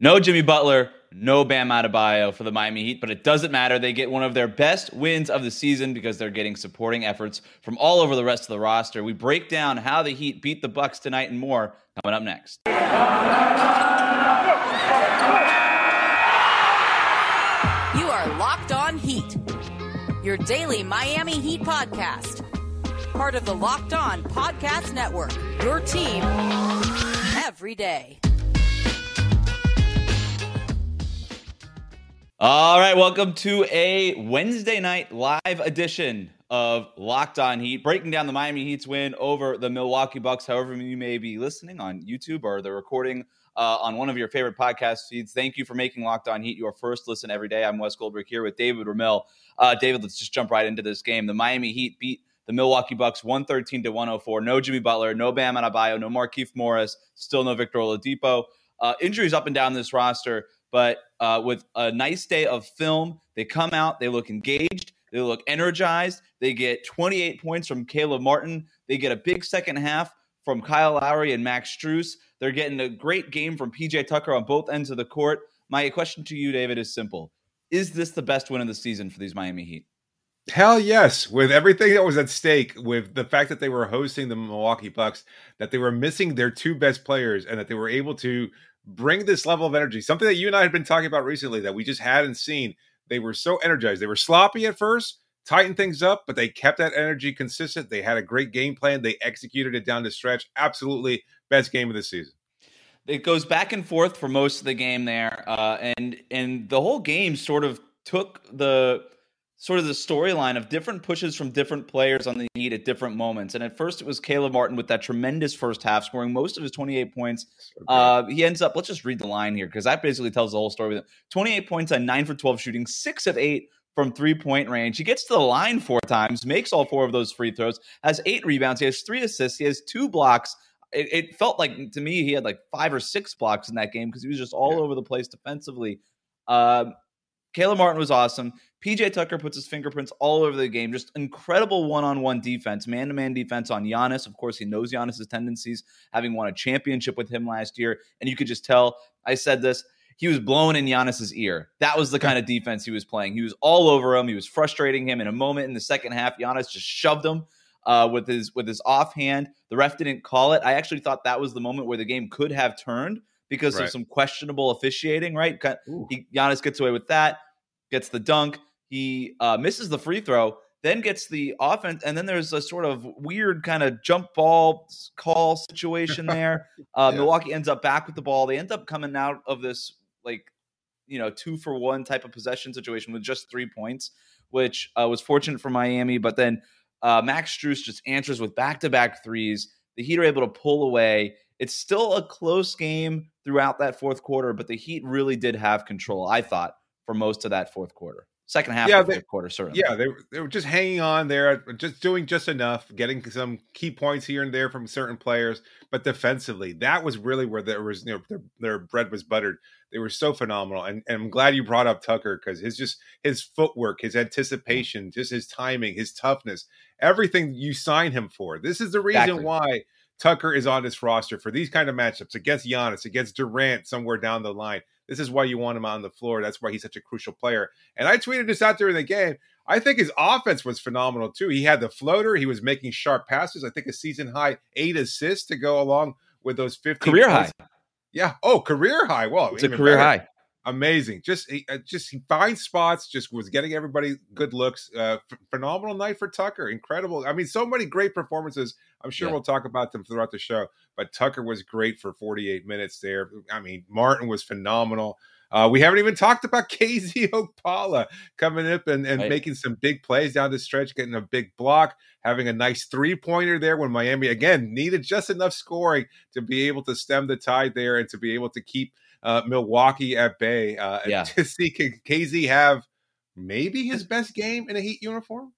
No Jimmy Butler, no Bam Adebayo for the Miami Heat, but it doesn't matter. They get one of their best wins of the season because they're getting supporting efforts from all over the rest of the roster. We break down how the Heat beat the Bucks tonight and more coming up next. You are Locked On Heat, your daily Miami Heat podcast. Part of the Locked On Podcast Network, your team every day. All right, welcome to a Wednesday night live edition of Locked On Heat, breaking down the Miami Heat's win over the Milwaukee Bucks. However, you may be listening on YouTube or the recording uh, on one of your favorite podcast feeds. Thank you for making Locked On Heat your first listen every day. I'm Wes Goldberg here with David Ramil. Uh, David, let's just jump right into this game. The Miami Heat beat the Milwaukee Bucks 113 to 104. No Jimmy Butler, no Bam Adebayo, no Markieff Morris, still no Victor Oladipo. Uh, injuries up and down this roster. But uh, with a nice day of film, they come out, they look engaged, they look energized. They get 28 points from Caleb Martin. They get a big second half from Kyle Lowry and Max Strus. They're getting a great game from PJ Tucker on both ends of the court. My question to you, David, is simple. Is this the best win of the season for these Miami Heat? Hell yes, with everything that was at stake, with the fact that they were hosting the Milwaukee Bucks, that they were missing their two best players, and that they were able to bring this level of energy, something that you and I had been talking about recently that we just hadn't seen. They were so energized. They were sloppy at first, tightened things up, but they kept that energy consistent. They had a great game plan. They executed it down the stretch. Absolutely best game of the season. It goes back and forth for most of the game there, uh, and and the whole game sort of took the sort of the storyline of different pushes from different players on the Heat at different moments. And at first, it was Caleb Martin with that tremendous first half, scoring most of his 28 points. Uh, he ends up, let's just read the line here because that basically tells the whole story. 28 points on 9 for 12 shooting, 6 of 8 from three point range. He gets to the line four times, makes all four of those free throws, has eight rebounds, he has three assists, he has two blocks. It, it felt like to me he had like five or six blocks in that game because he was just all yeah. over the place defensively. Uh, Caleb Martin was awesome. PJ Tucker puts his fingerprints all over the game. Just incredible one on one defense, man to man defense on Giannis. Of course, he knows Giannis's tendencies, having won a championship with him last year. And you could just tell, I said this, he was blowing in Giannis's ear. That was the kind of defense he was playing. He was all over him. He was frustrating him. In a moment in the second half, Giannis just shoved him. Uh, with his with his offhand, the ref didn't call it. I actually thought that was the moment where the game could have turned because right. of some questionable officiating. Right, he, Giannis gets away with that, gets the dunk. He uh, misses the free throw, then gets the offense, and then there's a sort of weird kind of jump ball call situation there. Uh, yeah. Milwaukee ends up back with the ball. They end up coming out of this like you know two for one type of possession situation with just three points, which uh, was fortunate for Miami. But then uh, Max Strus just answers with back to back threes. The Heat are able to pull away. It's still a close game throughout that fourth quarter, but the Heat really did have control. I thought for most of that fourth quarter. Second half yeah, of the quarter, certainly. Yeah, they, they were just hanging on there, just doing just enough, getting some key points here and there from certain players. But defensively, that was really where there was, you know, their, their bread was buttered. They were so phenomenal, and, and I'm glad you brought up Tucker because his just his footwork, his anticipation, just his timing, his toughness, everything you sign him for. This is the reason exactly. why Tucker is on this roster for these kind of matchups against Giannis, against Durant, somewhere down the line. This is why you want him on the floor. That's why he's such a crucial player. And I tweeted this out during the game. I think his offense was phenomenal too. He had the floater. He was making sharp passes. I think a season high eight assists to go along with those 15 career points. high. Yeah. Oh, career high. Well, it's a career better. high amazing. Just he, uh, just he finds spots. Just was getting everybody good looks. Uh, f- phenomenal night for Tucker. Incredible. I mean, so many great performances. I'm sure yeah. we'll talk about them throughout the show. But Tucker was great for 48 minutes there. I mean, Martin was phenomenal. Uh, we haven't even talked about KZ Okpala coming up and, and right. making some big plays down the stretch, getting a big block, having a nice three pointer there when Miami, again, needed just enough scoring to be able to stem the tide there and to be able to keep uh, Milwaukee at bay. Uh, yeah. To see KZ have maybe his best game in a Heat uniform.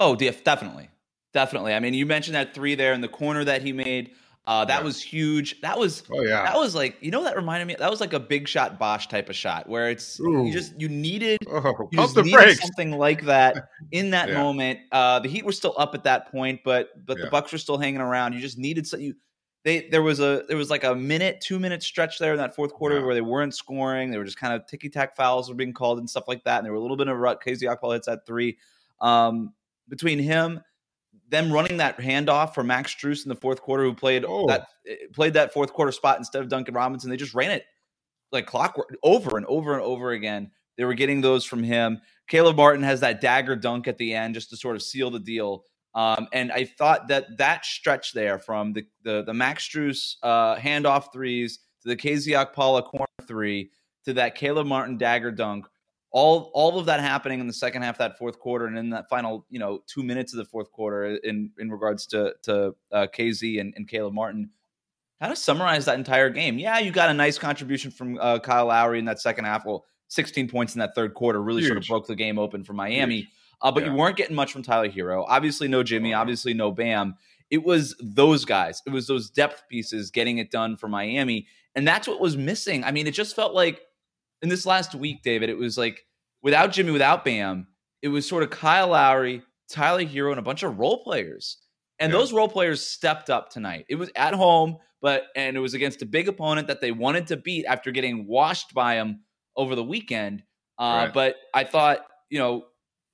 Oh, definitely, definitely. I mean, you mentioned that three there in the corner that he made. Uh, that yeah. was huge. That was oh yeah. That was like you know that reminded me. That was like a big shot Bosh type of shot where it's Ooh. you just you needed oh, you just needed something like that in that yeah. moment. Uh, the Heat were still up at that point, but but yeah. the Bucks were still hanging around. You just needed so you they there was a there was like a minute, two minute stretch there in that fourth quarter Yeah. where they weren't scoring. They were just kind of ticky tack fouls were being called and stuff like that. And there were a little bit of a rut. KZ Okpala hits that three. Um, between him, them running that handoff for Max Strus in the fourth quarter, who played Oh. that played that fourth quarter spot instead of Duncan Robinson. They just ran it like clockwork over and over and over again. They were getting those from him. Caleb Martin has that dagger dunk at the end just to sort of seal the deal. Um, and I thought that that stretch there from the the, the Max Strus uh, handoff threes to the KZ Okpala corner three to that Caleb Martin dagger dunk, all all of that happening in the second half of that fourth quarter and in that final you know two minutes of the fourth quarter in in regards to to uh, KZ and, and Caleb Martin. How to summarize that entire game? Yeah, you got a nice contribution from uh, Kyle Lowry in that second half. Well, 16 points in that third quarter really sort of broke the game open for Miami. Uh, but Yeah. you weren't getting much from Tyler Herro. Obviously, no Jimmy. Oh. Obviously, no Bam. It was those guys. It was those depth pieces getting it done for Miami, and that's what was missing. I mean, it just felt like in this last week, David. It was like without Jimmy, without Bam, it was sort of Kyle Lowry, Tyler Herro, and a bunch of role players. And Yeah. those role players stepped up tonight. It was at home, but and it was against a big opponent that they wanted to beat after getting washed by them over the weekend. Uh, Right. But I thought, you know,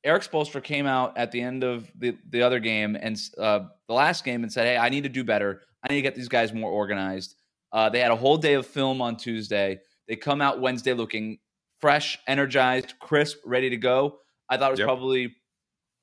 Erik Spoelstra came out at the end of the, the other game and uh, the last game and said, "Hey, I need to do better. I need to get these guys more organized." Uh, they had a whole day of film on Tuesday. They come out Wednesday looking fresh, energized, crisp, ready to go. I thought it was Yep. probably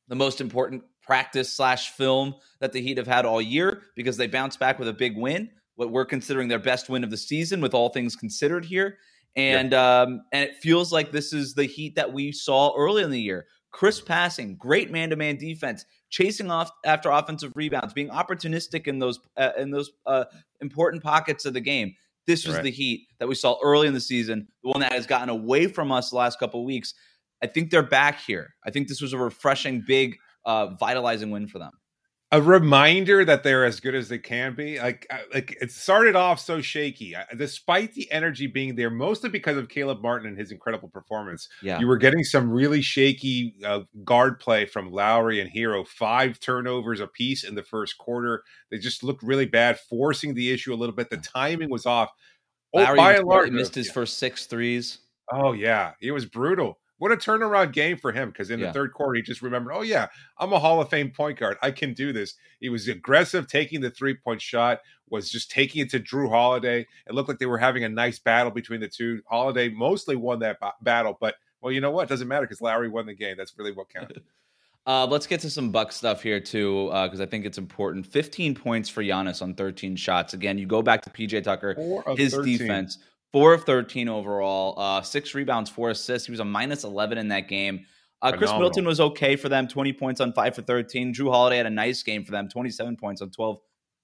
the most important practice slash film that the Heat have had all year because they bounced back with a big win, what we're considering their best win of the season, with all things considered here. And um, and it feels like this is the Heat that we saw early in the year. Crisp passing, great man to man defense, chasing off after offensive rebounds, being opportunistic in those uh, in those uh, important pockets of the game. This was Right. the Heat that we saw early in the season, the one that has gotten away from us the last couple of weeks. I think they're back here. I think this was a refreshing, big, uh, vitalizing win for them. A reminder that they're as good as they can be. Like, like it started off so shaky, despite the energy being there, mostly because of Caleb Martin and his incredible performance. Yeah, You were getting some really shaky uh, guard play from Lowry and Herro. Five turnovers apiece in the first quarter. They just looked really bad, forcing the issue a little bit. The timing was off. Oh, Lowry by missed, and large, missed his yeah. first six threes. Oh yeah, it was brutal. What a turnaround game for him because in Yeah. the third quarter he just remembered, oh yeah, I'm a Hall of Fame point guard. I can do this. He was aggressive, taking the three point shot, was just taking it to Jrue Holiday. It looked like they were having a nice battle between the two. Holiday mostly won that ba- battle, but well, you know what? Doesn't matter because Lowry won the game. That's really what counted. Uh, let's get to some Buck stuff here too, because I think it's important. 15 points for Giannis on 13 shots. Again, you go back to PJ Tucker, his 13. defense, four of 13 overall, uh, six rebounds, four assists. He was a minus 11 in that game. Uh, Chris Phenomenal. Middleton was okay for them, 20 points on five for 13. Jrue Holiday had a nice game for them, 27 points on 12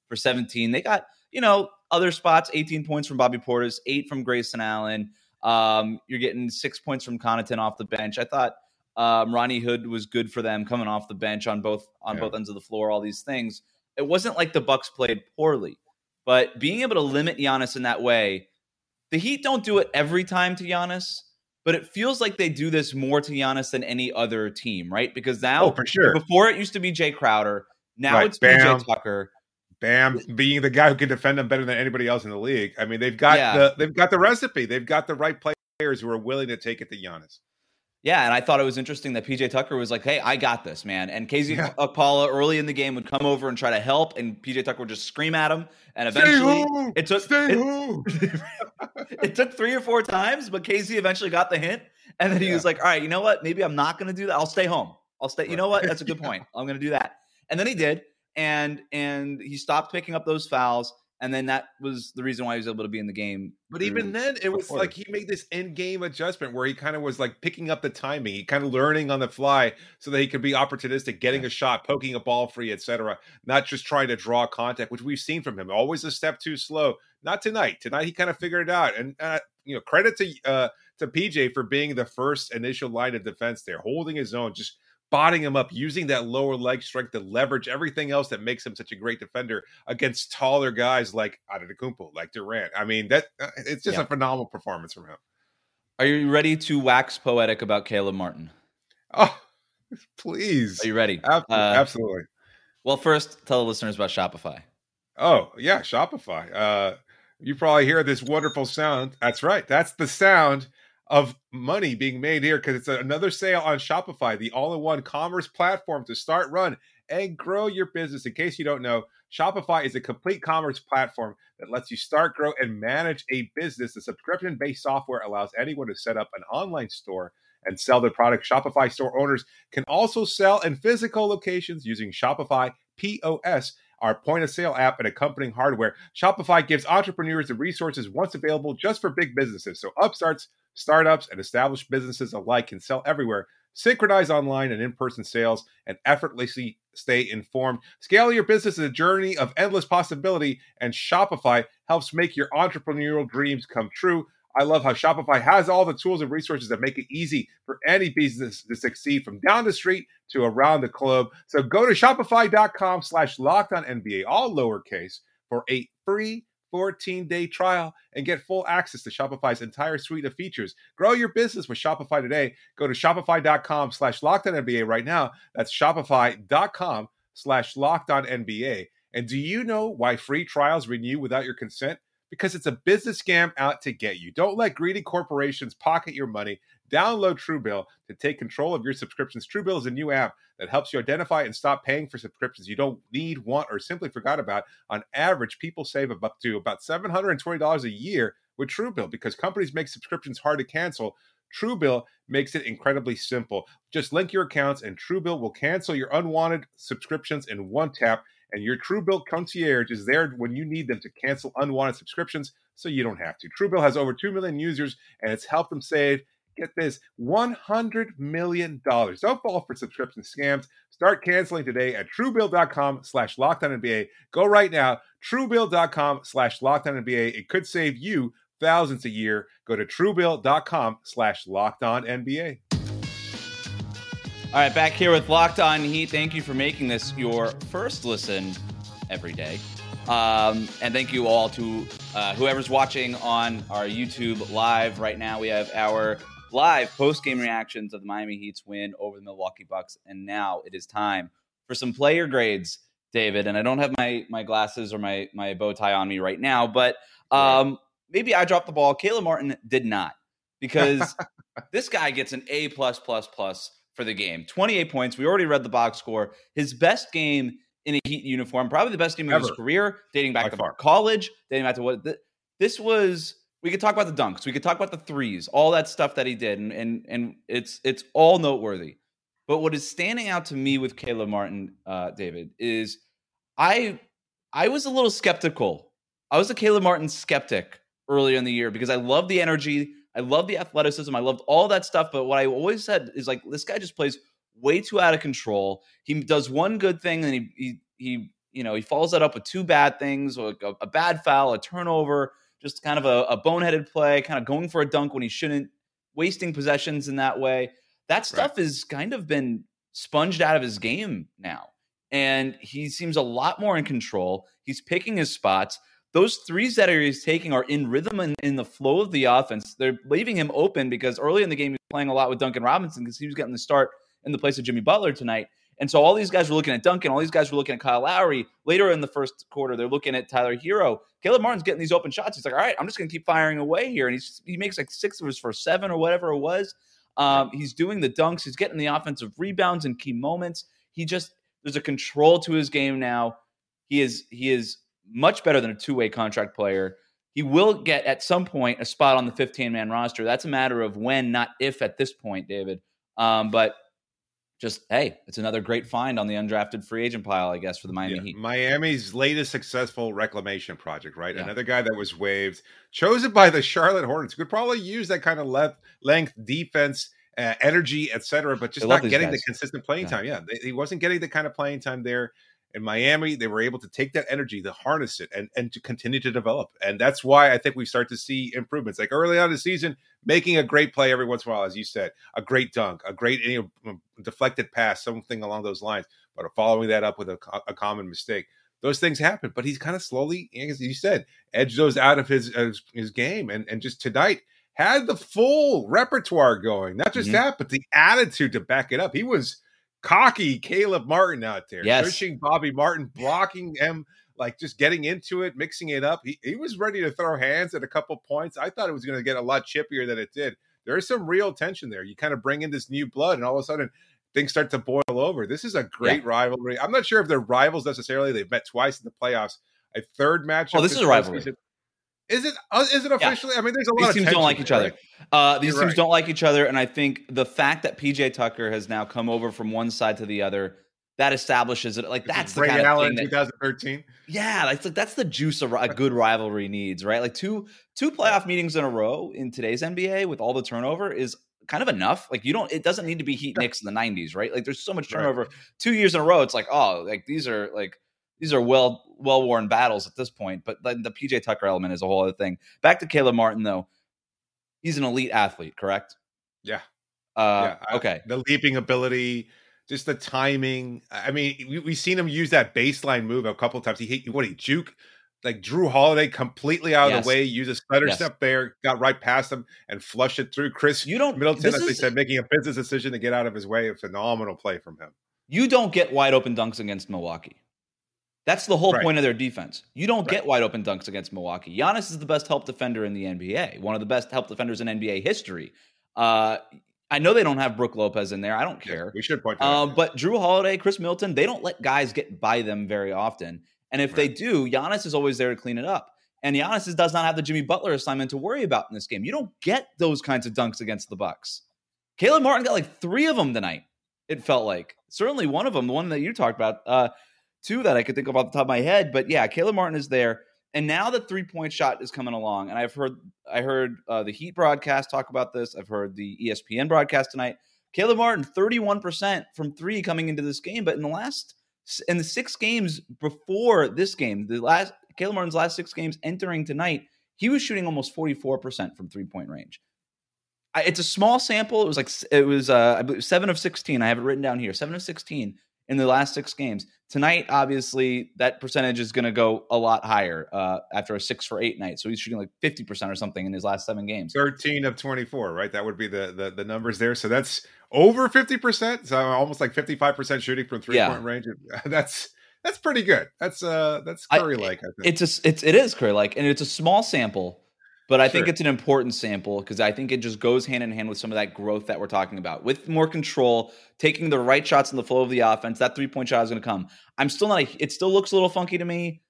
for 17. They got, you know, other spots, 18 points from Bobby Portis, eight from Grayson Allen. Um, you're getting six points from Connaughton off the bench. I thought um, Rodney Hood was good for them coming off the bench on both on Yeah. both ends of the floor. All these things. It wasn't like the Bucks played poorly, but being able to limit Giannis in that way, the Heat don't do it every time to Giannis, but it feels like they do this more to Giannis than any other team, right? Because now, Oh, for sure. before it used to be Jae Crowder, now Right, it's Bam. PJ Tucker. Bam, being the guy who can defend them better than anybody else in the league. I mean, they've got Yeah. the they've got the recipe. They've got the right players who are willing to take it to Giannis. Yeah, and I thought it was interesting that PJ Tucker was like, "Hey, I got this, man." And KZ Yeah. Akpala early in the game would come over and try to help, and PJ Tucker would just scream at him. And eventually, it took it, it took three or four times, but KZ eventually got the hint, and then he Yeah. was like, "All right, you know what? Maybe I'm not going to do that. I'll stay home. I'll stay. You know what? That's a good point. I'm going to do that." And then he did, and and he stopped picking up those fouls, and then that was the reason why he was able to be in the game. But even then, it was quarter. like he made this end game adjustment where he kind of was like picking up the timing, he kind of learning on the fly so that he could be opportunistic, getting a shot, poking a ball free, etc. Not just trying to draw contact, which we've seen from him. Always a step too slow. Not tonight. Tonight he kind of figured it out, and uh, you know, credit to uh, to PJ for being the first initial line of defense there, holding his own, just botting him up, using that lower leg strength to leverage everything else that makes him such a great defender against taller guys like Antetokounmpo, like Durant. I mean, that uh, it's just Yeah. a phenomenal performance from him. Are you ready to wax poetic about Caleb Martin? Oh, please, Are you ready? absolutely, Uh, absolutely. Well, first, tell the listeners about Shopify. Oh yeah, Shopify. Uh, you probably hear this wonderful sound. That's right. That's the sound of money being made here because it's another sale on Shopify, the all-in-one commerce platform to start, run, and grow your business. In case you don't know, Shopify is a complete commerce platform that lets you start, grow, and manage a business. The subscription-based software allows anyone to set up an online store and sell their product. Shopify store owners can also sell in physical locations using Shopify POS our point of sale app and accompanying hardware. Shopify gives entrepreneurs the resources once available just for big businesses. So upstarts, startups, and established businesses alike can sell everywhere, synchronize online and in person sales, and effortlessly stay informed. Scale your business is a journey of endless possibility, and Shopify helps make your entrepreneurial dreams come true. I love how Shopify has all the tools and resources that make it easy for any business to succeed from down the street to around the globe. So go to shopify.com slash locked on NBA, all lowercase, for a free 14 day trial and get full access to Shopify's entire suite of features. Grow your business with Shopify today. Go to shopify.com slash NBA right now. That's shopify.com slash NBA. And do you know why free trials renew without your consent? because it's a business scam out to get you. Don't let greedy corporations pocket your money. Download Truebill to take control of your subscriptions. Truebill is a new app that helps you identify and stop paying for subscriptions you don't need, want, or simply forgot about. On average, people save up to about $720 a year with Truebill because companies make subscriptions hard to cancel. Truebill makes it incredibly simple. Just link your accounts, and Truebill will cancel your unwanted subscriptions in one tap and your Truebill concierge is there when you need them to cancel unwanted subscriptions so you don't have to. Truebill has over 2 million users and it's helped them save, get this, $100 million. Don't fall for subscription scams. Start canceling today at truebill.com slash lockdown NBA. Go right now, truebill.com slash lockdown NBA. It could save you thousands a year. Go to truebill.com slash NBA. All right, back here with Locked On Heat. Thank you for making this your first listen every day. Um, and thank you all to uh, whoever's watching on our YouTube live right now. We have our live post game reactions of the Miami Heat's win over the Milwaukee Bucks. And now it is time for some player grades, David. And I don't have my my glasses or my my bow tie on me right now, but um, right. maybe I dropped the ball. Caleb Martin did not because this guy gets an A plus plus plus for the game. 28 points. We already read the box score. His best game in a Heat uniform, probably the best game Ever. of his career, dating back By to far. college, dating back to what this was. We could talk about the dunks. We could talk about the threes, all that stuff that he did, and and and it's it's all noteworthy. But what is standing out to me with Caleb Martin, uh, David, is I I was a little skeptical. I was a Caleb Martin skeptic earlier in the year because I love the energy. I love the athleticism. I loved all that stuff. But what I always said is like this guy just plays way too out of control. He does one good thing and he he, he you know he follows that up with two bad things, a, a bad foul, a turnover, just kind of a, a, boneheaded play, kind of going for a dunk when he shouldn't, wasting possessions in that way. That stuff right. has kind of been sponged out of his game now. And he seems a lot more in control. He's picking his spots those threes that he's taking are in rhythm and in the flow of the offense. They're leaving him open because early in the game he's playing a lot with Duncan Robinson because he was getting the start in the place of Jimmy Butler tonight. And so all these guys were looking at Duncan, all these guys were looking at Kyle Lowry. Later in the first quarter, they're looking at Tyler Herro. Caleb Martin's getting these open shots. He's like, all right, I'm just going to keep firing away here. And he's, he makes like six of his first seven or whatever it was. Um, he's doing the dunks. He's getting the offensive rebounds in key moments. He just, there's a control to his game now. He is, he is much better than a two way contract player. He will get at some point a spot on the 15 man roster. That's a matter of when, not if at this point, David. Um, but just hey, it's another great find on the undrafted free agent pile, I guess, for the Miami yeah, Heat. Miami's latest successful reclamation project, right? Yeah. Another guy that was waived, chosen by the Charlotte Hornets, could probably use that kind of left length defense. Uh, energy, etc., but just not getting guys. the consistent playing yeah. time. Yeah, he wasn't getting the kind of playing time there in Miami, they were able to take that energy, to harness it, and and to continue to develop. And that's why I think we start to see improvements. Like early on in the season, making a great play every once in a while, as you said, a great dunk, a great you know, deflected pass, something along those lines. But following that up with a, a common mistake, those things happen. But he's kind of slowly, as you said, edged those out of his his, his game. And and just tonight had the full repertoire going. Not just mm-hmm. that, but the attitude to back it up. He was cocky Caleb Martin out there, yes. pushing Bobby Martin, blocking him like just getting into it, mixing it up. He, he was ready to throw hands at a couple points. I thought it was going to get a lot chippier than it did. There's some real tension there. You kind of bring in this new blood, and all of a sudden things start to boil over. This is a great yeah. rivalry. I'm not sure if they're rivals necessarily. They've met twice in the playoffs. A third match. Oh, this is a rivalry. Season. Is it? Uh, is it officially? Yeah. I mean, there's a lot. These teams don't like each other. Uh, these You're teams right. don't like each other, and I think the fact that PJ Tucker has now come over from one side to the other that establishes it. Like that's the Ray kind Allen of thing that, 2013. Yeah, that's like that's the juice a, a good rivalry needs, right? Like two two playoff meetings in a row in today's NBA with all the turnover is kind of enough. Like you don't, it doesn't need to be Heat Knicks in the '90s, right? Like there's so much turnover. Right. Two years in a row, it's like oh, like these are like these are well well worn battles at this point. But the, the PJ Tucker element is a whole other thing. Back to Caleb Martin though, he's an elite athlete, correct? Yeah. Uh, yeah. Okay. The leaping ability, just the timing. I mean, we, we've seen him use that baseline move a couple times. He hit what he juke like Jrue Holiday completely out yes. of the way, use a stutter yes. step there, got right past him and flushed it through. Chris you don't Middleton, as is, they said, making a business decision to get out of his way. A phenomenal play from him. You don't get wide open dunks against Milwaukee. That's the whole right. point of their defense. You don't right. get wide open dunks against Milwaukee. Giannis is the best help defender in the NBA, one of the best help defenders in NBA history. Uh, I know they don't have Brook Lopez in there. I don't care. Yeah, we should point that uh, But Jrue Holiday, Chris Middleton, they don't let guys get by them very often. And if right. they do, Giannis is always there to clean it up. And Giannis does not have the Jimmy Butler assignment to worry about in this game. You don't get those kinds of dunks against the Bucks. Caleb Martin got like three of them tonight. It felt like certainly one of them, the one that you talked about, uh, two that I could think of off the top of my head. But yeah, Caleb Martin is there, and now the three point shot is coming along. And I've heard I heard uh, the Heat broadcast talk about this. I've heard the ESPN broadcast tonight. Caleb Martin, thirty one percent from three coming into this game, but in the last in the six games before this game, the last Caleb Martin's last six games entering tonight, he was shooting almost 44% from three point range. It's a small sample. It was like it was uh, I believe seven of 16. I have it written down here. Seven of 16 in the last six games. Tonight, obviously, that percentage is going to go a lot higher uh, after a six for eight night. So he's shooting like 50% or something in his last seven games. 13 of 24, right? That would be the, the, the numbers there. So that's over 50%. So almost like 55% shooting from three yeah. point range. That's that's pretty good. That's uh that's Curry like. I, I, think it's a, it's it is Curry like, and it's a small sample, but I sure. think it's an important sample because I think it just goes hand in hand with some of that growth that we're talking about. With more control, taking the right shots in the flow of the offense, that three point shot is going to come. I'm still not. A, it still looks a little funky to me.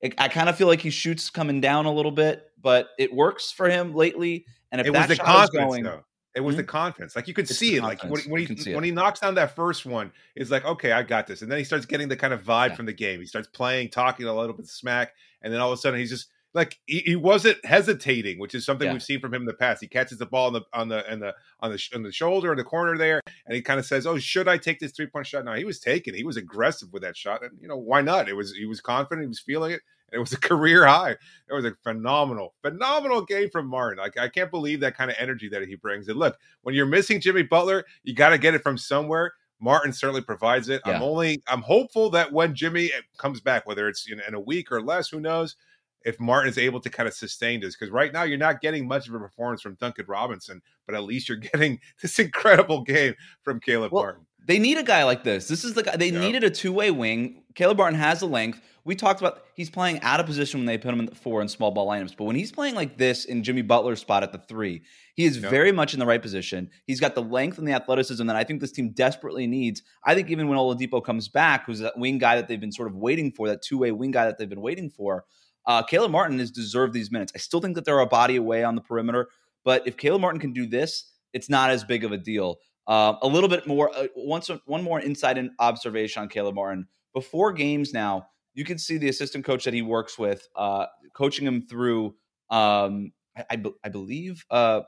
It, I kind of feel like he shoots coming down a little bit, but it works for him lately. And if it that was the shot is going, though. It was mm-hmm. the confidence. Like you could it's see it. Like when, when he when he knocks down that first one, it's like, okay, I got this. And then he starts getting the kind of vibe yeah. from the game. He starts playing, talking a little bit smack, and then all of a sudden he's just like he, he wasn't hesitating, which is something yeah. we've seen from him in the past. He catches the ball on the on the on the on the on the shoulder in the corner there, and he kind of says, "Oh, should I take this three point shot?" Now he was taking. He was aggressive with that shot, and you know why not? It was he was confident. He was feeling it, it was a career high. It was a phenomenal, phenomenal game from Martin. Like I can't believe that kind of energy that he brings. And look, when you're missing Jimmy Butler, you got to get it from somewhere. Martin certainly provides it. Yeah. I'm only I'm hopeful that when Jimmy eh, comes back, whether it's in, in a week or less, who knows, if Martin is able to kind of sustain this. Because right now you're not getting much of a performance from Duncan Robinson, but at least you're getting this incredible game from Caleb well, Martin. They need a guy like this. This is the guy they yep. needed a two way wing. Caleb Martin has the length. We talked about he's playing out of position when they put him in the four and small ball lineups, but when he's playing like this in Jimmy Butler's spot at the three, he is yep. very much in the right position. He's got the length and the athleticism that I think this team desperately needs. I think even when Oladipo comes back, who's that wing guy that they've been sort of waiting for, that two way wing guy that they've been waiting for, uh, Caleb Martin has deserved these minutes. I still think that they're a body away on the perimeter, but if Caleb Martin can do this, it's not as big of a deal. Uh, a little bit more, uh, once one more insight and observation on Caleb Martin. Before games now, you can see the assistant coach that he works with, uh, coaching him through. Um, I, I, I believe. Uh,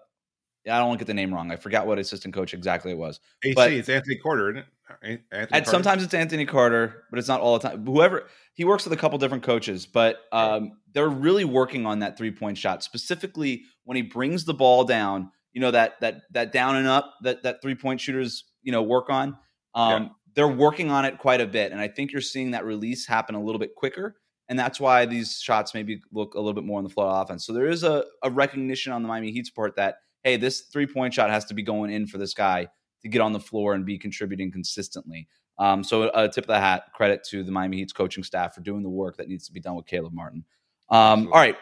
I don't want to get the name wrong. I forgot what assistant coach exactly it was. AC, but it's Anthony Carter, isn't it? Anthony Carter? sometimes it's Anthony Carter, but it's not all the time. Whoever he works with a couple different coaches, but um, they're really working on that three point shot specifically when he brings the ball down you know that that that down and up that that three point shooters you know work on. Um, yeah. They're working on it quite a bit, and I think you're seeing that release happen a little bit quicker, and that's why these shots maybe look a little bit more on the flow of offense. So there is a, a recognition on the Miami Heat support that hey, this three point shot has to be going in for this guy to get on the floor and be contributing consistently. Um, so a tip of the hat, credit to the Miami Heat's coaching staff for doing the work that needs to be done with Caleb Martin. Um, all right.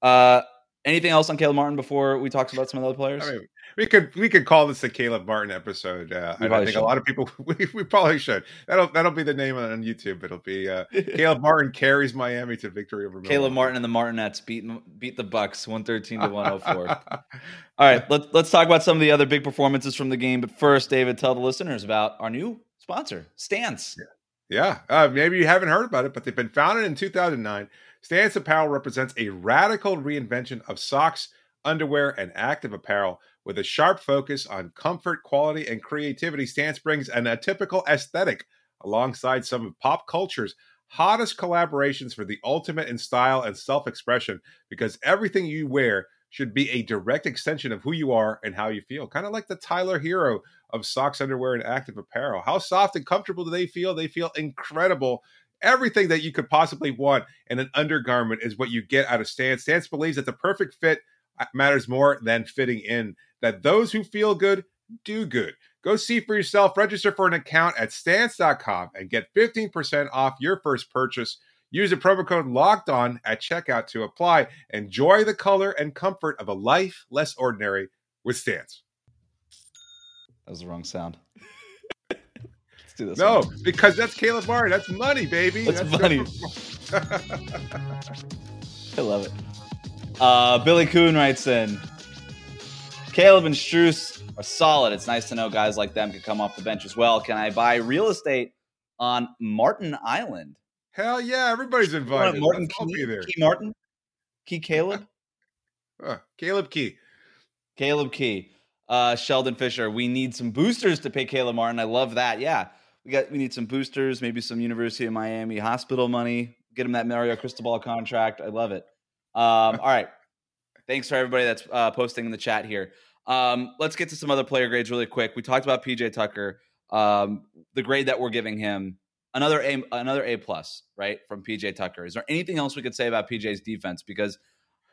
Uh, anything else on Caleb Martin before we talk about some of the other players? I mean, we could we could call this the Caleb Martin episode. Uh, I think should. a lot of people we, we, probably should. That'll that'll be the name on, YouTube. It'll be uh, Caleb Martin carries Miami to victory over Caleb. Martin and the Martinettes beat beat the Bucks one thirteen to one hundred four. All right, let's let's talk about some of the other big performances from the game. But first, David, tell the listeners about our new sponsor, Stance. Yeah, yeah. Uh, maybe you haven't heard about it, but they've been founded in two thousand nine. Stance Apparel represents a radical reinvention of socks, underwear, and active apparel with a sharp focus on comfort, quality, and creativity. Stance brings an atypical aesthetic alongside some of pop culture's hottest collaborations for the ultimate in style and self expression because everything you wear should be a direct extension of who you are and how you feel. Kind of like the Tyler Herro of socks, underwear, and active apparel. How soft and comfortable do they feel? They feel incredible everything that you could possibly want in an undergarment is what you get out of Stance. Stance believes that the perfect fit uh, matters more than fitting in, that those who feel good do good. Go see for yourself, register for an account at stance.com and get 15% off your first purchase. Use the promo code locked on at checkout to apply. Enjoy the color and comfort of a life less ordinary with Stance. That was the wrong sound. Let's do this. No, one. because that's Caleb Martin. That's money, baby. That's, that's money. I love it. Uh, Billy Coon writes in Caleb and Strus are solid. It's nice to know guys like them can come off the bench as well. Can I buy real estate on Martin Island? Hell yeah, everybody's invited. Martin Key, there. Key Martin? Key Caleb? uh, Caleb Key. Caleb Key. Uh, Sheldon Fisher, we need some boosters to pay Caleb Martin. I love that. Yeah we got we need some boosters, maybe some University of Miami hospital money. Get him that Mario Cristobal contract. I love it. Um, all right. Thanks for everybody that's uh, posting in the chat here. Um, let's get to some other player grades really quick. We talked about PJ Tucker, um, the grade that we're giving him. Another A, another A plus, right from PJ Tucker. Is there anything else we could say about PJ's defense? Because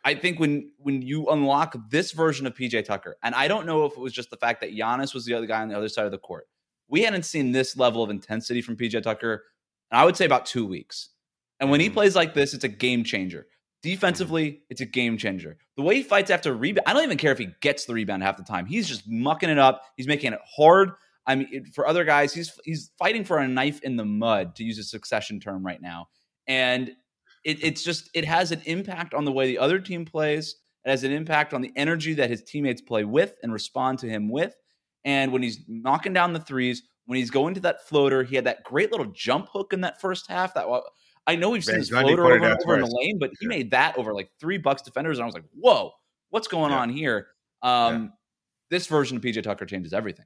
I think when when you unlock this version of PJ Tucker, and I don't know if it was just the fact that Giannis was the other guy on the other side of the court, we hadn't seen this level of intensity from PJ Tucker, and I would say about two weeks. And when he mm. plays like this, it's a game changer. Defensively, it's a game changer. The way he fights after rebound, I don't even care if he gets the rebound half the time. He's just mucking it up. He's making it hard. I mean, for other guys, he's he's fighting for a knife in the mud, to use a succession term right now. And it, it's just it has an impact on the way the other team plays. It has an impact on the energy that his teammates play with and respond to him with. And when he's knocking down the threes, when he's going to that floater, he had that great little jump hook in that first half. That I know we've seen his floater over and over in the lane, but he yeah. made that over like three Bucks defenders, and I was like, "Whoa, what's going yeah. on here?" Um, yeah. This version of PJ Tucker changes everything.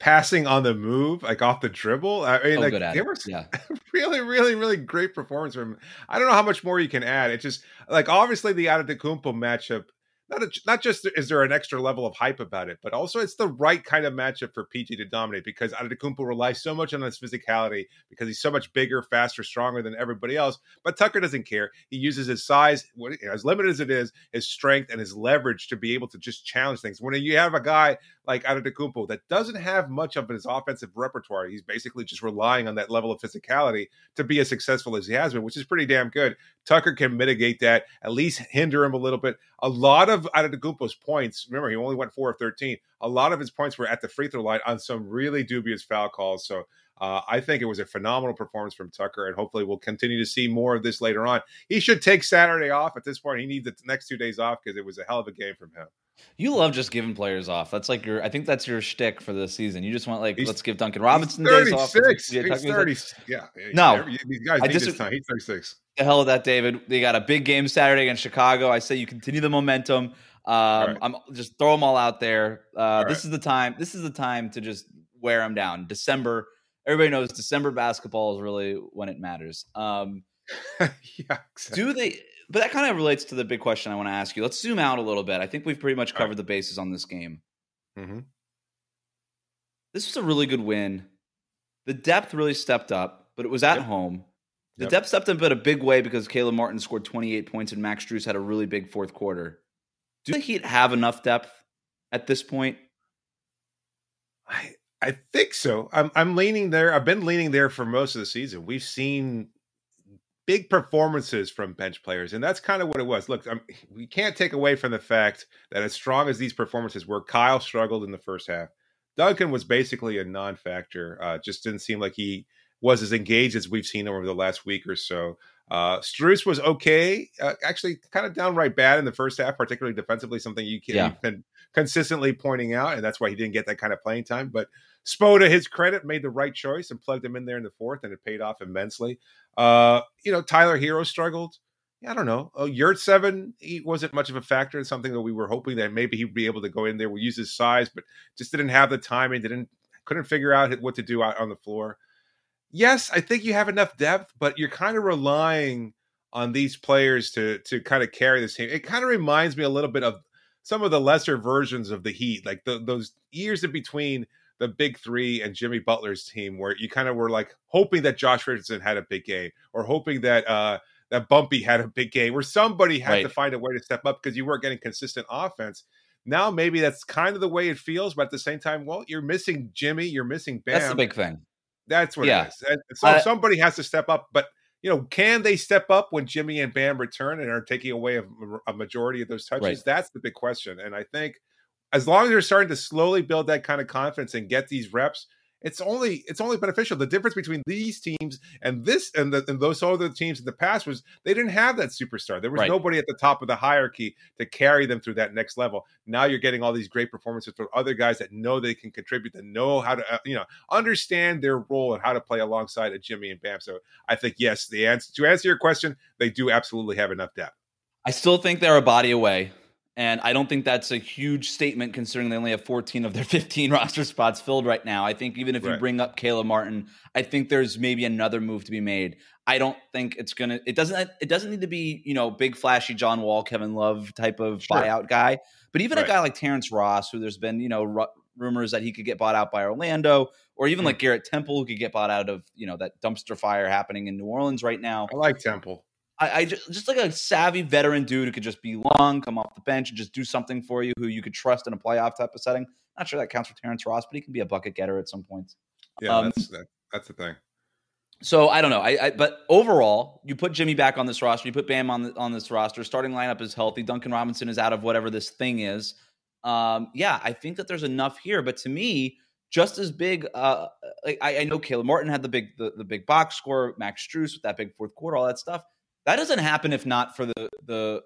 Passing on the move, like off the dribble. I mean, oh, like it was yeah. really, really, really great performance from him. I don't know how much more you can add. It's just like obviously the Antetokounmpo matchup not a, not just is there an extra level of hype about it, but also it's the right kind of matchup for PG to dominate because Antetokounmpo relies so much on his physicality because he's so much bigger, faster, stronger than everybody else. But Tucker doesn't care. He uses his size, as limited as it is, his strength and his leverage to be able to just challenge things. When you have a guy like Antetokounmpo that doesn't have much of his offensive repertoire, he's basically just relying on that level of physicality to be as successful as he has been, which is pretty damn good. Tucker can mitigate that, at least hinder him a little bit. A lot of Antetokounmpo's points, remember, he only went four of 13. A lot of his points were at the free throw line on some really dubious foul calls. So uh, I think it was a phenomenal performance from Tucker, and hopefully we'll continue to see more of this later on. He should take Saturday off at this point. He needs the next two days off because it was a hell of a game from him. You love just giving players off. That's like your. I think that's your shtick for the season. You just want like, he's, let's give Duncan Robinson days off. He's thirty. Yeah. No, these guys this time. He's thirty six. The hell of that, David. They got a big game Saturday against Chicago. I say you continue the momentum. Um, right. I'm just throw them all out there. Uh, this right. is the time. This is the time to just wear them down. December. Everybody knows December basketball is really when it matters. Um, yeah. Exactly. Do they? But that kind of relates to the big question I want to ask you. Let's zoom out a little bit. I think we've pretty much covered right. the bases on this game. Mm-hmm. This was a really good win. The depth really stepped up, but it was at yep. home. The yep. depth stepped up in a big way because Caleb Martin scored 28 points and Max Strus had a really big fourth quarter. Do the Heat have enough depth at this point? I I think so. I'm I'm leaning there. I've been leaning there for most of the season. We've seen big performances from bench players, and that's kind of what it was. Look, I'm, we can't take away from the fact that as strong as these performances were, Kyle struggled in the first half. Duncan was basically a non-factor. Uh, just didn't seem like he was as engaged as we've seen over the last week or so. Uh, Strus was okay, uh, actually kind of downright bad in the first half, particularly defensively, something you can, yeah. been consistently pointing out, and that's why he didn't get that kind of playing time. But Spo, to his credit, made the right choice and plugged him in there in the fourth, and it paid off immensely. Uh, you know, Tyler Herro struggled. I don't know. Uh, seven, he wasn't much of a factor in something that we were hoping that maybe he'd be able to go in there. We use his size, but just didn't have the time and didn't couldn't figure out what to do out on the floor. Yes, I think you have enough depth, but you're kind of relying on these players to to kind of carry this team. It kind of reminds me a little bit of some of the lesser versions of the Heat, like the, those years in between the big three and Jimmy Butler's team, where you kind of were like hoping that Josh Richardson had a big game, or hoping that uh, that Bumpy had a big game, where somebody had right. to find a way to step up because you weren't getting consistent offense. Now maybe that's kind of the way it feels, but at the same time, well, you're missing Jimmy, you're missing Bam. That's the big thing. That's what yeah. it is. And so uh, somebody has to step up, but you know, can they step up when Jimmy and Bam return and are taking away a, a majority of those touches? Right. That's the big question. And I think as long as they're starting to slowly build that kind of confidence and get these reps, it's only it's only beneficial. The difference between these teams and this and, the, and those other teams in the past was they didn't have that superstar. There was right. nobody at the top of the hierarchy to carry them through that next level. Now you're getting all these great performances from other guys that know they can contribute, that know how to uh, you know understand their role and how to play alongside a Jimmy and Bam. So I think yes, the answer to answer your question, they do absolutely have enough depth. I still think they're a body away. And I don't think that's a huge statement considering they only have 14 of their 15 roster spots filled right now. I think even if right. you bring up Caleb Martin, I think there's maybe another move to be made. I don't think it's gonna. It doesn't. It doesn't need to be you know big flashy John Wall, Kevin Love type of sure. buyout guy. But even right. a guy like Terrence Ross, who there's been you know r- rumors that he could get bought out by Orlando, or even mm. like Garrett Temple, who could get bought out of you know that dumpster fire happening in New Orleans right now. I like Temple. I, I just, just, like a savvy veteran dude who could just be long, come off the bench, and just do something for you, who you could trust in a playoff type of setting. Not sure that counts for Terrence Ross, but he can be a bucket getter at some points. Yeah, um, that's that, that's the thing. So I don't know. I, I, but overall, you put Jimmy back on this roster. You put Bam on the, on this roster. Starting lineup is healthy. Duncan Robinson is out of whatever this thing is. Um, yeah, I think that there's enough here. But to me, just as big. Uh, like I, I know Caleb Martin had the big the, the big box score. Max Strus with that big fourth quarter, all that stuff. That doesn't happen if not for the the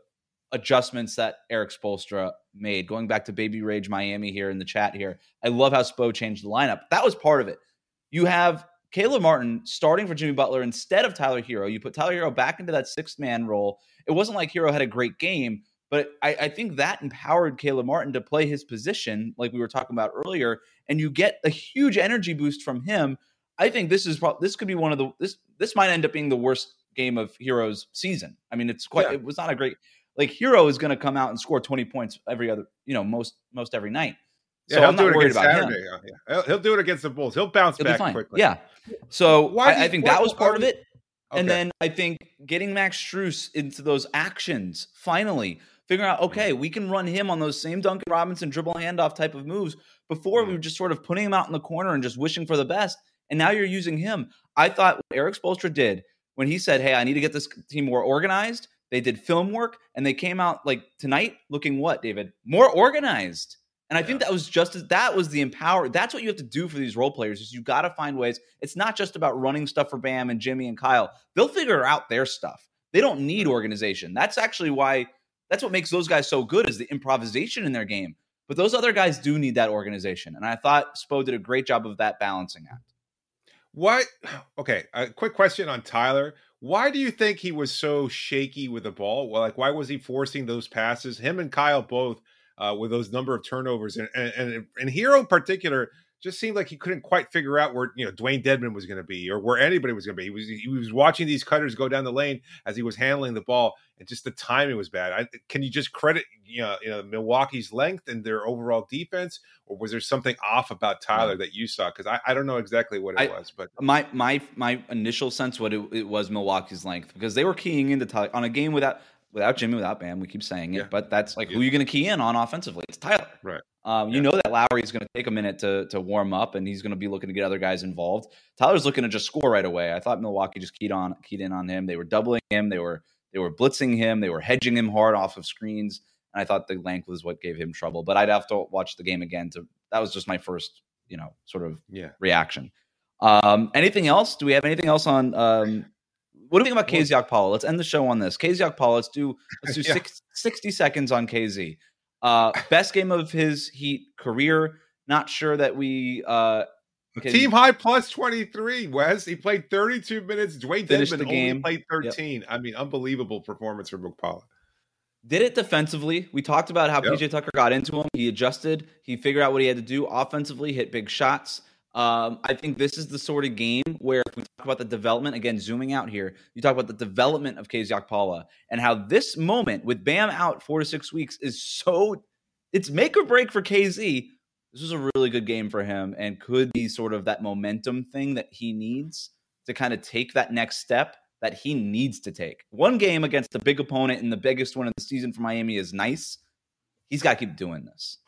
adjustments that Erik Spoelstra made. Going back to Baby Rage Miami here in the chat here, I love how Spo changed the lineup. That was part of it. You have Caleb Martin starting for Jimmy Butler instead of Tyler Herro. You put Tyler Herro back into that sixth man role. It wasn't like Herro had a great game, but I, I, think that empowered Caleb Martin to play his position, like we were talking about earlier, and you get a huge energy boost from him. I think this is this could be one of the this this might end up being the worst game of Herro's season. I mean, it's quite. Yeah. It was not a great. Like Herro is going to come out and score twenty points every other, you know, most most every night. So yeah, I'm not worried about Saturday. him. Yeah. He'll, he'll, do it against the Bulls. He'll bounce he'll back quickly. Yeah. So I, I, think that was part of it. Okay. And then I think getting Max Strus into those actions finally figuring out okay mm-hmm. we can run him on those same Duncan Robinson dribble handoff type of moves. Before we mm-hmm. were just sort of putting him out in the corner and just wishing for the best, and now you're using him. I thought what Erik Spoelstra did when he said, "Hey, I need to get this team more organized." They did film work and they came out like tonight looking what, David? More organized. And I yeah. think that was just as that was the empower. That's what you have to do for these role players is you got to find ways. It's not just about running stuff for Bam and Jimmy and Kyle. They'll figure out their stuff. They don't need organization. That's actually why that's what makes those guys so good is the improvisation in their game. But those other guys do need that organization. And I thought Spo did a great job of that balancing act. What? Okay, a quick question on Tyler. Why do you think he was so shaky with the ball? Well, like, why was he forcing those passes? Him and Kyle both uh, with those number of turnovers, and and and, and Herro in particular just seemed like he couldn't quite figure out where you know Dewayne Dedmon was going to be or where anybody was going to be. He was he was watching these cutters go down the lane as he was handling the ball, and just the timing was bad. I, can you just credit you know, you know Milwaukee's length and their overall defense, or was there something off about Tyler mm. that you saw? Because I, I don't know exactly what it I, was, but my my my initial sense what it, it was Milwaukee's length because they were keying into Tyler on a game without without Jimmy, without Bam. We keep saying it, Yeah. but that's like Yeah. who are you going to key in on offensively? It's Tyler. Right. Um, you Yeah. know that Lowry is going to take a minute to to warm up, and he's going to be looking to get other guys involved. Tyler's looking to just score right away. I thought Milwaukee just keyed on keyed in on him. They were doubling him. They were they were blitzing him. They were hedging him hard off of screens. And I thought the length was what gave him trouble. But I'd have to watch the game again. To that was just my first, you know, sort of Yeah. reaction. Um, anything else? Do we have anything else on? Um, what do we think about Well- KZ Okpala? Let's end the show on this. KZ Okpala. Let's do let's do Yeah. six, 60 seconds on KZ. Uh, best game of his Heat career. Not sure that we uh, can- Team high plus 23, Wes. He played 32 minutes. Dewayne Finished Dedmon the only game. played 13. I mean, unbelievable performance from Okpala. did it defensively. We talked about how Yep. PJ Tucker got into him. He adjusted. He figured out what he had to do offensively, hit big shots. Um, I think this is the sort of game where if we talk about the development, again, zooming out here, you talk about the development of KZ Okpala and how this moment with Bam out four to six weeks is so, it's make or break for KZ. This was a really good game for him and could be sort of that momentum thing that he needs to kind of take that next step that he needs to take. One game against a big opponent and the biggest one of the season for Miami is nice. He's got to keep doing this.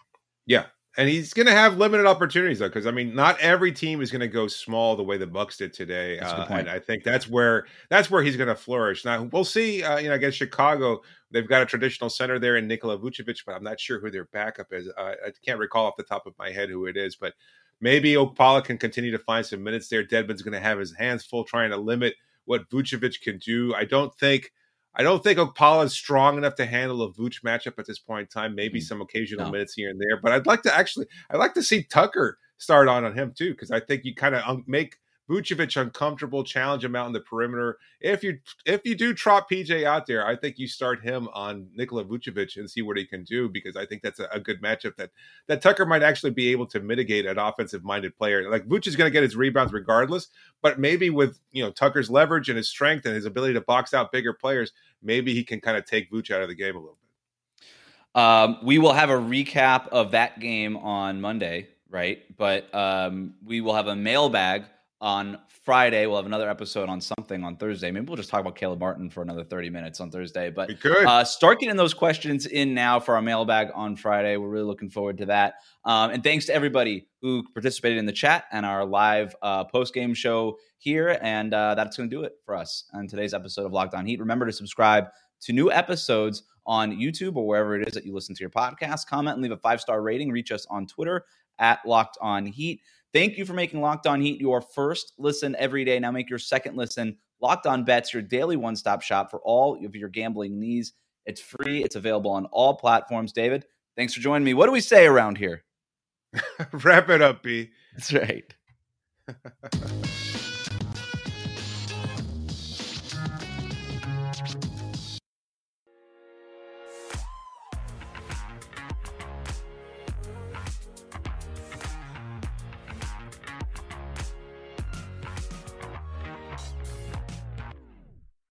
And he's going to have limited opportunities though, because I mean, not every team is going to go small the way the Bucks did today. That's a good Uh, point. and I think that's where that's where he's going to flourish. Now we'll see. Uh, you know, against Chicago, they've got a traditional center there in Nikola Vucevic, but I'm not sure who their backup is. Uh, I can't recall off the top of my head who it is, but maybe Okpala can continue to find some minutes there. Dedmon's going to have his hands full trying to limit what Vucevic can do. I don't think. I don't think Okpala is strong enough to handle a Vooch matchup at this point in time. Maybe Mm. some occasional No. minutes here and there, but I'd like to actually, I'd like to see Tucker start on on him too, because I think you kind of un- make Vucevic uncomfortable, challenge him out in the perimeter. If you if you do trot PJ out there, I think you start him on Nikola Vucevic and see what he can do, because I think that's a, a good matchup that that Tucker might actually be able to mitigate an offensive minded player. Like Vooch is going to get his rebounds regardless, but maybe with you know Tucker's leverage and his strength and his ability to box out bigger players, maybe he can kind of take Vooch out of the game a little bit. Um, we will have a recap of that game on Monday, right? But um, we will have a mailbag on Friday. We'll have another episode on something on Thursday. Maybe we'll just talk about Caleb Martin for another 30 minutes on Thursday. But We could. Uh, start getting those questions in now for our mailbag on Friday. We're really looking forward to that. Um, and thanks to everybody who participated in the chat and our live uh, post game show here. And uh, that's going to do it for us on today's episode of Locked On Heat. Remember to subscribe to new episodes on YouTube or wherever it is that you listen to your podcast. Comment and leave a five star rating. Reach us on Twitter at Locked On Heat. Thank you for making Locked On Heat your first listen every day. Now make your second listen Locked On Bets, your daily one stop shop for all of your gambling needs. It's free, it's available on all platforms. David, thanks for joining me. What do we say around here? Wrap it up, B. That's right.